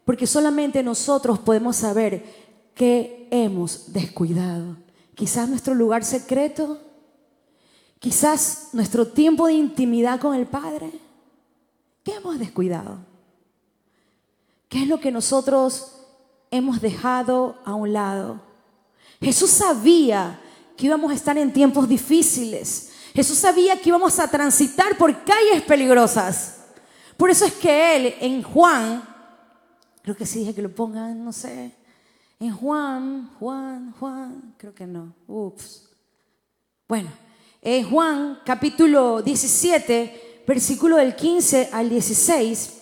Porque solamente nosotros podemos saber qué hemos descuidado. Quizás nuestro lugar secreto, quizás nuestro tiempo de intimidad con el Padre. ¿Qué hemos descuidado? ¿Qué es lo que nosotros hemos dejado a un lado? Jesús sabía que íbamos a estar en tiempos difíciles. Jesús sabía que íbamos a transitar por calles peligrosas. Por eso es que él en Juan, creo que sí dije que lo pongan, no sé, en Juan, Juan, Juan, creo que no, ups. Bueno, en Juan capítulo 17, versículo del 15 al 16,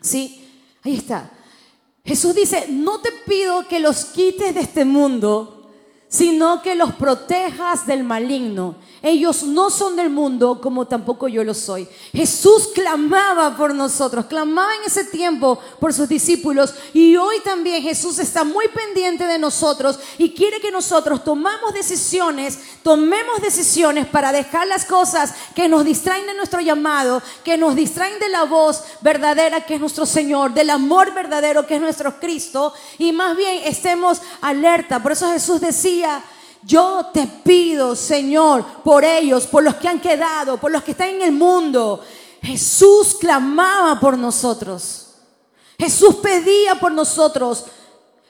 ¿sí? Ahí está. Jesús dice, no te pido que los quites de este mundo, sino que los protejas del maligno. Ellos no son del mundo como tampoco yo lo soy. Jesús clamaba por nosotros, clamaba en ese tiempo por sus discípulos y hoy también Jesús está muy pendiente de nosotros y quiere que nosotros tomamos decisiones, tomemos decisiones para dejar las cosas que nos distraen de nuestro llamado, que nos distraen de la voz verdadera que es nuestro Señor, del amor verdadero que es nuestro Cristo y más bien estemos alerta. Por eso Jesús decía, yo te pido, Señor, por ellos, por los que han quedado, por los que están en el mundo. Jesús clamaba por nosotros. Jesús pedía por nosotros.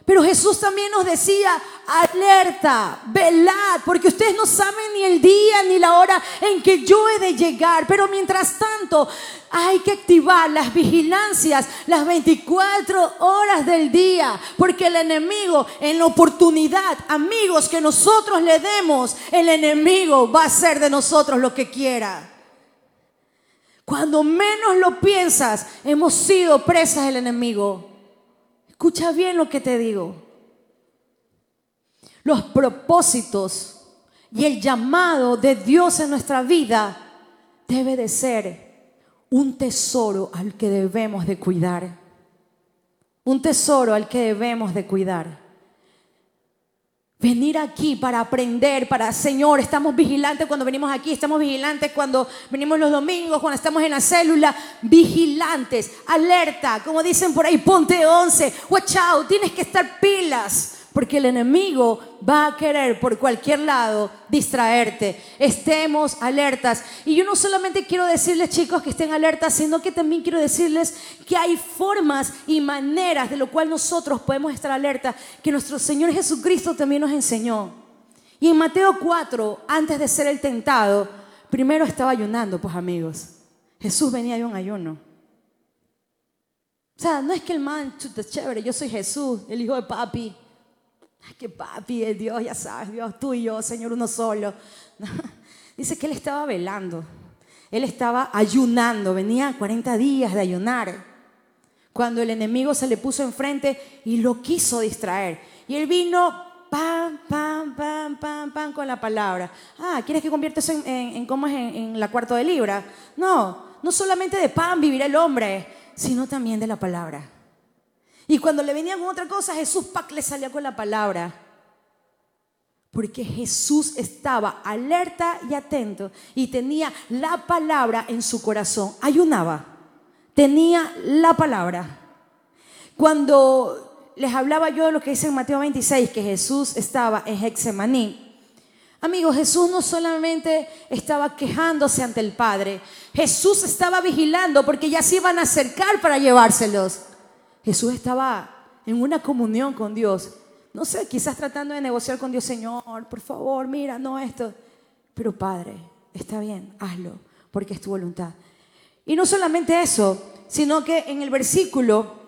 Pero Jesús también nos decía, alerta, velad, porque ustedes no saben ni el día ni la hora en que yo he de llegar. Pero mientras tanto, hay que activar las vigilancias las 24 horas del día, porque el enemigo en la oportunidad, amigos, que nosotros le demos, el enemigo va a hacer de nosotros lo que quiera. Cuando menos lo piensas, hemos sido presas del enemigo. Escucha bien lo que te digo. Los propósitos y el llamado de Dios en nuestra vida debe de ser un tesoro al que debemos de cuidar. Un tesoro al que debemos de cuidar. Venir aquí para aprender, para, Señor, estamos vigilantes cuando venimos aquí, estamos vigilantes cuando venimos los domingos, cuando estamos en la célula, vigilantes, alerta, como dicen por ahí, ponte 11, watch out, tienes que estar pilas. Porque el enemigo va a querer por cualquier lado distraerte. Estemos alertas. Y yo no solamente quiero decirles, chicos, que estén alertas, sino que también quiero decirles que hay formas y maneras de lo cual nosotros podemos estar alertas, que nuestro Señor Jesucristo también nos enseñó. Y en Mateo 4, antes de ser el tentado, primero estaba ayunando, pues amigos. Jesús venía de un ayuno. O sea, no es que el man, chuta, chévere, yo soy Jesús, el hijo de papi. Que papi es Dios, ya sabes, Dios, tú y yo, Señor, uno solo. Dice que él estaba velando. Él estaba ayunando, venía 40 días de ayunar. Cuando el enemigo se le puso enfrente y lo quiso distraer. Y él vino pam, pam, pam, pam, pam con la palabra. Ah, ¿quieres que conviertas en, en, cómo es en, en la cuarto de libra? No, no solamente de pan vivirá el hombre, sino también de la palabra. Y cuando le venía con otra cosa, Jesús pac, le salía con la palabra. Porque Jesús estaba alerta y atento y tenía la palabra en su corazón. Ayunaba, tenía la palabra. Cuando les hablaba yo de lo que dice en Mateo 26, que Jesús estaba en Hexemaní, Amigos, Jesús no solamente estaba quejándose ante el Padre, Jesús estaba vigilando porque ya se iban a acercar para llevárselos. Jesús estaba en una comunión con Dios. No sé, quizás tratando de negociar con Dios, Señor, por favor, mira, no esto. Pero Padre, está bien, hazlo, porque es tu voluntad. Y no solamente eso, sino que en el versículo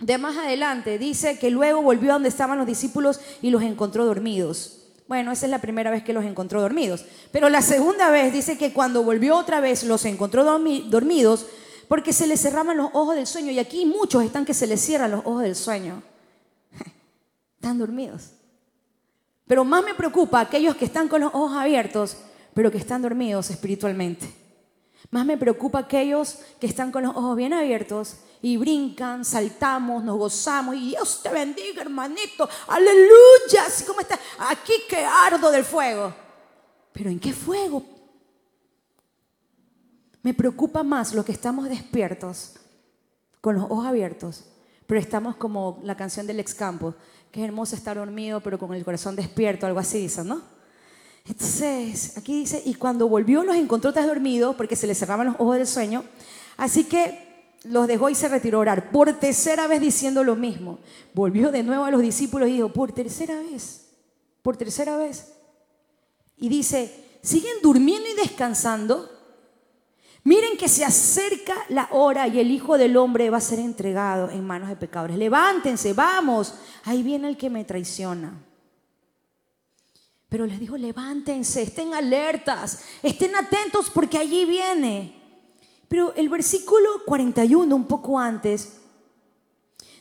de más adelante dice que luego volvió a donde estaban los discípulos y los encontró dormidos. Bueno, esa es la primera vez que los encontró dormidos. Pero la segunda vez dice que cuando volvió otra vez los encontró dormidos porque se les cerraban los ojos del sueño. Y aquí muchos están que se les cierran los ojos del sueño. Están dormidos. Pero más me preocupa aquellos que están con los ojos abiertos, pero que están dormidos espiritualmente. Más me preocupa aquellos que están con los ojos bien abiertos y brincan, saltamos, nos gozamos. Y Dios te bendiga, hermanito. Aleluya. Así está. Aquí que ardo del fuego. Pero ¿en qué fuego? Me preocupa más lo que estamos despiertos, con los ojos abiertos, pero estamos como la canción del ex campo, que es hermoso estar dormido, pero con el corazón despierto, algo así dicen, ¿no? Entonces, aquí dice, y cuando volvió los encontró tan dormidos, porque se les cerraban los ojos del sueño, así que los dejó y se retiró a orar, por tercera vez diciendo lo mismo. Volvió de nuevo a los discípulos y dijo, por tercera vez, por tercera vez. Y dice, ¿siguen durmiendo y descansando? Miren que se acerca la hora y el Hijo del Hombre va a ser entregado en manos de pecadores. Levántense, vamos. Ahí viene el que me traiciona. Pero les dijo, levántense, estén alertas, estén atentos porque allí viene. Pero el versículo 41, un poco antes,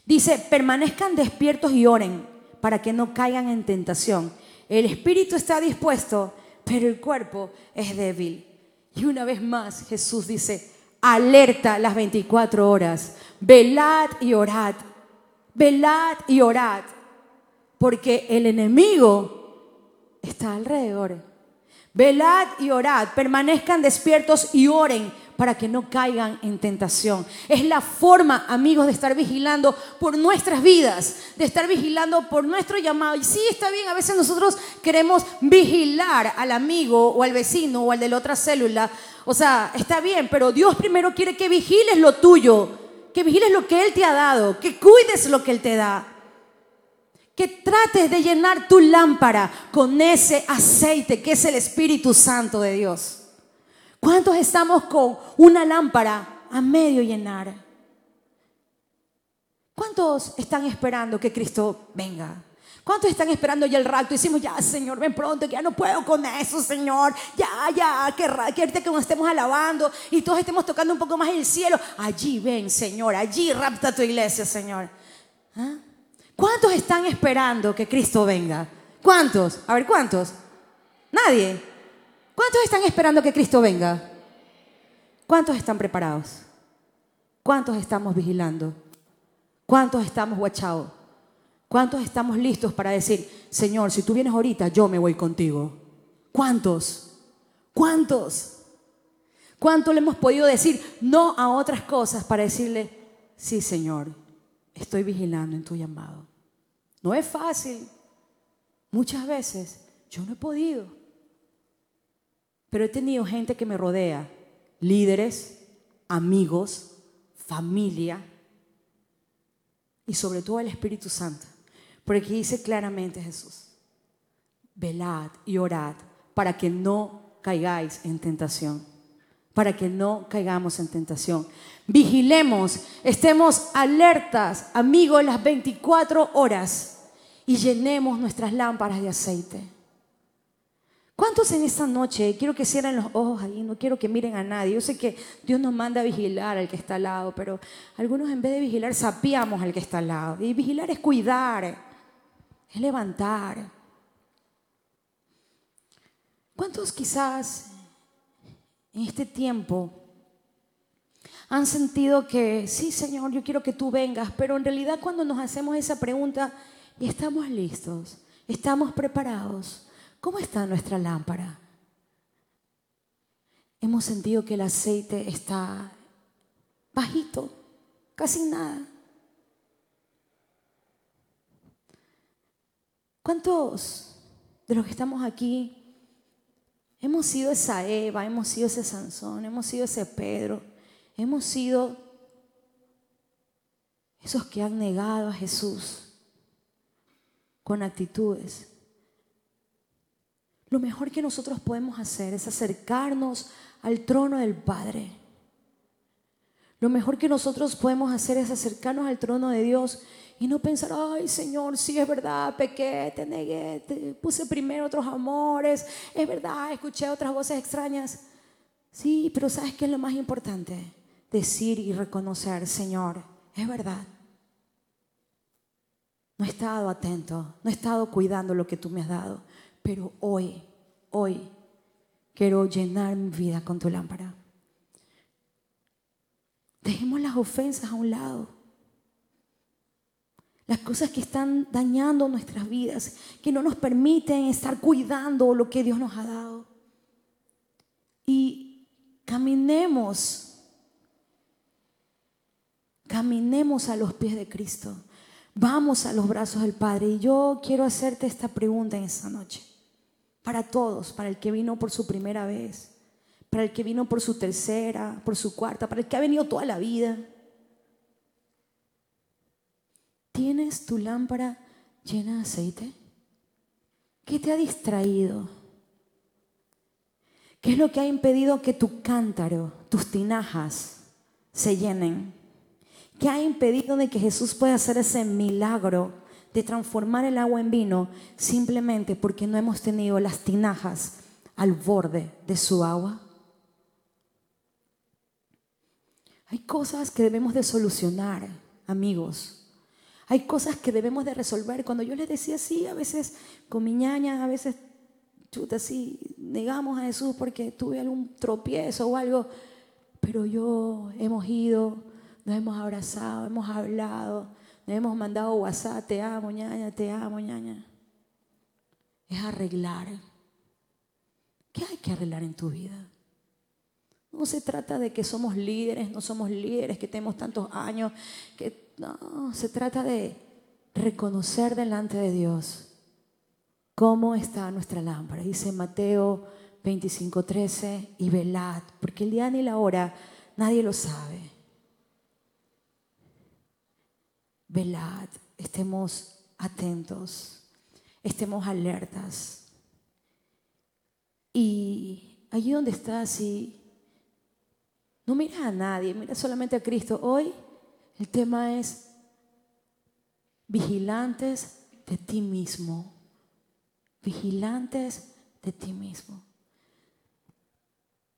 dice, permanezcan despiertos y oren para que no caigan en tentación. El espíritu está dispuesto, pero el cuerpo es débil. Y una vez más Jesús dice, alerta las 24 horas, velad y orad, velad y orad, porque el enemigo está alrededor. Velad y orad, permanezcan despiertos y oren para que no caigan en tentación. Es la forma, amigos, de estar vigilando por nuestras vidas, de estar vigilando por nuestro llamado. Y sí, está bien, a veces nosotros queremos vigilar al amigo o al vecino o al de la otra célula. O sea, está bien, pero Dios primero quiere que vigiles lo tuyo, que vigiles lo que Él te ha dado, que cuides lo que Él te da. Que trates de llenar tu lámpara con ese aceite que es el Espíritu Santo de Dios. ¿Cuántos estamos con una lámpara a medio llenar? ¿Cuántos están esperando que Cristo venga? ¿Cuántos están esperando ya el rapto? Decimos, ya, Señor, ven pronto, que ya no puedo con eso, Señor. Ya, ya, que, que ahorita que nos estemos alabando y todos estemos tocando un poco más el cielo. Allí ven, Señor, allí rapta tu iglesia, Señor. ¿Ah? ¿Cuántos están esperando que Cristo venga? ¿Cuántos? A ver, ¿cuántos? Nadie. ¿Cuántos están esperando que Cristo venga? ¿Cuántos están preparados? ¿Cuántos estamos vigilando? ¿Cuántos estamos guachados? ¿Cuántos estamos listos para decir, Señor, si tú vienes ahorita, yo me voy contigo? ¿Cuántos? ¿Cuántos? ¿Cuánto le hemos podido decir no a otras cosas para decirle, sí, Señor, estoy vigilando en tu llamado? No es fácil. Muchas veces yo no he podido. Pero he tenido gente que me rodea, líderes, amigos, familia y sobre todo el Espíritu Santo. Porque dice claramente Jesús, velad y orad para que no caigáis en tentación, para que no caigamos en tentación. Vigilemos, estemos alertas, amigos, las 24 horas y llenemos nuestras lámparas de aceite. ¿Cuántos en esta noche, quiero que cierren los ojos ahí, no quiero que miren a nadie? Yo sé que Dios nos manda a vigilar al que está al lado, pero algunos en vez de vigilar sapiamos al que está al lado. Y vigilar es cuidar, es levantar. ¿Cuántos quizás en este tiempo han sentido que, sí Señor, yo quiero que tú vengas, pero en realidad cuando nos hacemos esa pregunta, estamos listos, estamos preparados? ¿Cómo está nuestra lámpara? Hemos sentido que el aceite está bajito, casi nada. ¿Cuántos de los que estamos aquí hemos sido esa Eva, hemos sido ese Sansón, hemos sido ese Pedro, hemos sido esos que han negado a Jesús con actitudes? Lo mejor que nosotros podemos hacer es acercarnos al trono del Padre. Lo mejor que nosotros podemos hacer es acercarnos al trono de Dios y no pensar, ay Señor, sí es verdad, pequé, te negué, puse primero otros amores, es verdad, escuché otras voces extrañas. Sí, pero ¿sabes qué es lo más importante? Decir y reconocer, Señor, es verdad. No he estado atento, no he estado cuidando lo que tú me has dado. Pero hoy, hoy, quiero llenar mi vida con tu lámpara. Dejemos las ofensas a un lado. Las cosas que están dañando nuestras vidas, que no nos permiten estar cuidando lo que Dios nos ha dado. Y caminemos, caminemos a los pies de Cristo. Vamos a los brazos del Padre. Y yo quiero hacerte esta pregunta en esta noche para todos, para el que vino por su primera vez, para el que vino por su tercera, por su cuarta, para el que ha venido toda la vida. ¿Tienes tu lámpara llena de aceite? ¿Qué te ha distraído? ¿Qué es lo que ha impedido que tu cántaro, tus tinajas se llenen? ¿Qué ha impedido de que Jesús pueda hacer ese milagro de transformar el agua en vino simplemente porque no hemos tenido las tinajas al borde de su agua? Hay cosas que debemos de solucionar, amigos. Hay cosas que debemos de resolver. Cuando yo les decía así, a veces con mi ñaña, a veces, chuta, así, negamos a Jesús porque tuve algún tropiezo o algo. Pero yo hemos ido, nos hemos abrazado, hemos hablado, hemos mandado WhatsApp, te amo, ñaña, te amo, ñaña. Es arreglar. ¿Qué hay que arreglar en tu vida? No se trata de que somos líderes, no somos líderes, que tenemos tantos años, que no, se trata de reconocer delante de Dios cómo está nuestra lámpara. Dice Mateo 25:13 y velad, porque el día ni la hora nadie lo sabe. Velad, estemos atentos, estemos alertas. Y allí donde estás y no mira a nadie, mira solamente a Cristo. Hoy el tema es vigilantes de ti mismo. Vigilantes de ti mismo.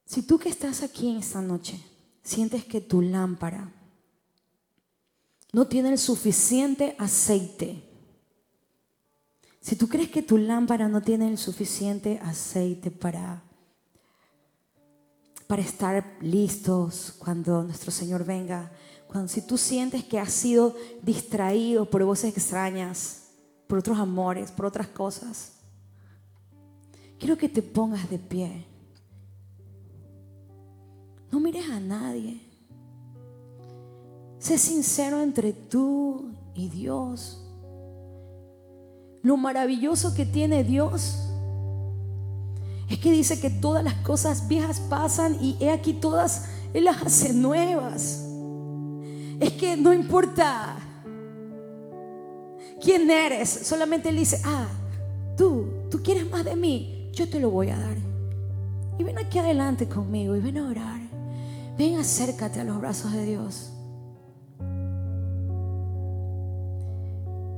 Si tú que estás aquí en esta noche sientes que tu lámpara no tiene el suficiente aceite, si tú crees que tu lámpara no tiene el suficiente aceite para para estar listos cuando nuestro Señor venga. Cuando si tú sientes que has sido distraído por voces extrañas, por otros amores, por otras cosas, quiero que te pongas de pie. No mires a nadie. Sé sincero entre tú y Dios. Lo maravilloso que tiene Dios es que dice que todas las cosas viejas pasan y he aquí todas, Él las hace nuevas. Es que no importa quién eres, solamente Él dice, ah, tú, tú quieres más de mí, yo te lo voy a dar. Y ven aquí adelante conmigo y ven a orar. Ven, acércate a los brazos de Dios.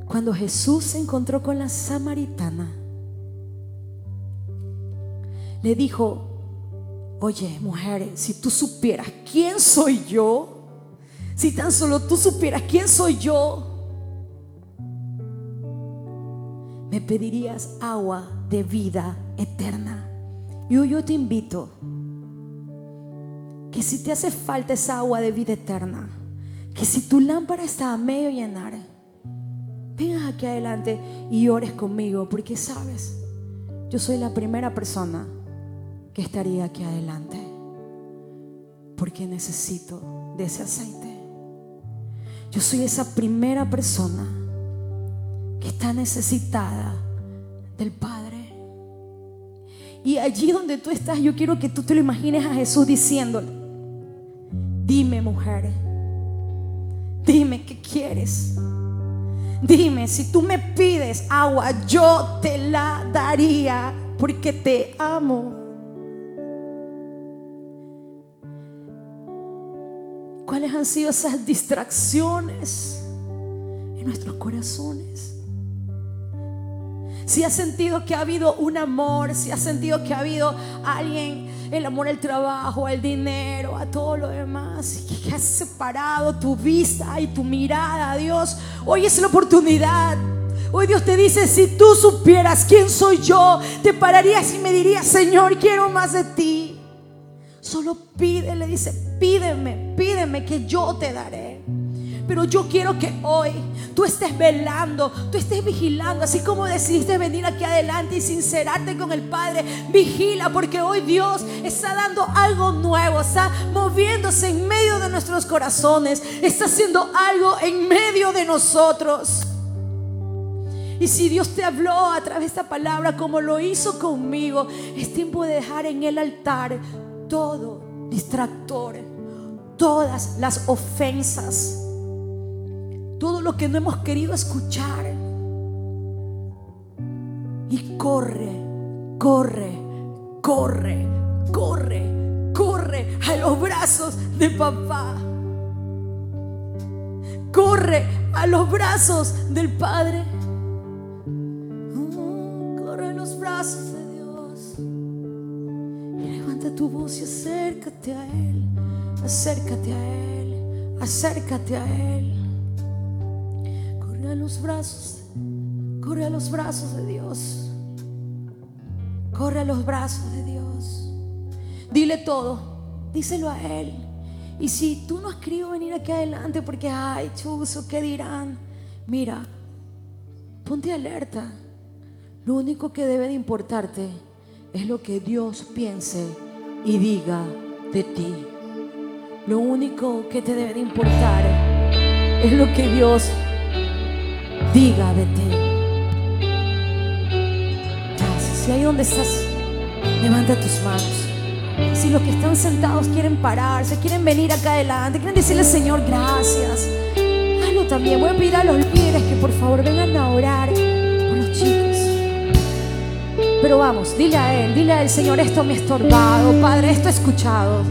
Cuando Jesús se encontró con la samaritana, le dijo, oye mujer, si tú supieras quién soy yo, si tan solo tú supieras quién soy yo, me pedirías agua de vida eterna. Y hoy yo te invito que si te hace falta esa agua de vida eterna, que si tu lámpara está a medio llenar, vengas aquí adelante y ores conmigo, porque sabes, yo soy la primera persona que estaría aquí adelante. Porque necesito de ese aceite. Yo soy esa primera persona que está necesitada del Padre. Y allí donde tú estás, yo quiero que tú te lo imagines a Jesús diciéndole, dime mujer, dime qué quieres. Dime, si tú me pides agua, yo te la daría porque te amo. ¿Cuáles han sido esas distracciones en nuestros corazones? Si has sentido que ha habido un amor, si has sentido que ha habido alguien, el amor al trabajo, al dinero, a todo lo demás, que has separado tu vista y tu mirada a Dios, hoy es la oportunidad. Hoy Dios te dice, si tú supieras quién soy yo, te pararías y me dirías, Señor, quiero más de ti. Solo pide, le dice, pídeme, pídeme que yo te daré. Pero yo quiero que hoy tú estés velando, tú estés vigilando, así como decidiste venir aquí adelante y sincerarte con el Padre. Vigila porque hoy Dios está dando algo nuevo, está moviéndose en medio de nuestros corazones, está haciendo algo en medio de nosotros. Y si Dios te habló a través de esta palabra como lo hizo conmigo, es tiempo de dejar en el altar todo distractor, todas las ofensas, todo lo que no hemos querido escuchar. Y corre, corre, corre, corre, corre a los brazos de papá. Corre a los brazos del Padre. Mm, corre a los brazos de tu voz y acércate a Él, acércate a Él. acércate a Él. Corre a los brazos, corre a los brazos de Dios. Corre a los brazos de Dios. Dile todo, díselo a Él. Y si tú no has querido venir aquí adelante porque, ay, chuzo, ¿qué dirán? Mira, ponte alerta. Lo único que debe de importarte es lo que Dios piense y diga de ti. Lo único que te debe de importar es lo que Dios diga de ti. Si ahí donde estás, levanta tus manos. Si los que están sentados quieren pararse, quieren venir acá adelante, quieren decirle Señor gracias, hazlo también. Voy a pedir a los líderes que por favor vengan a orar por los chicos. Pero vamos, dile a Él, dile al Señor, esto me ha estorbado, Padre, esto he escuchado.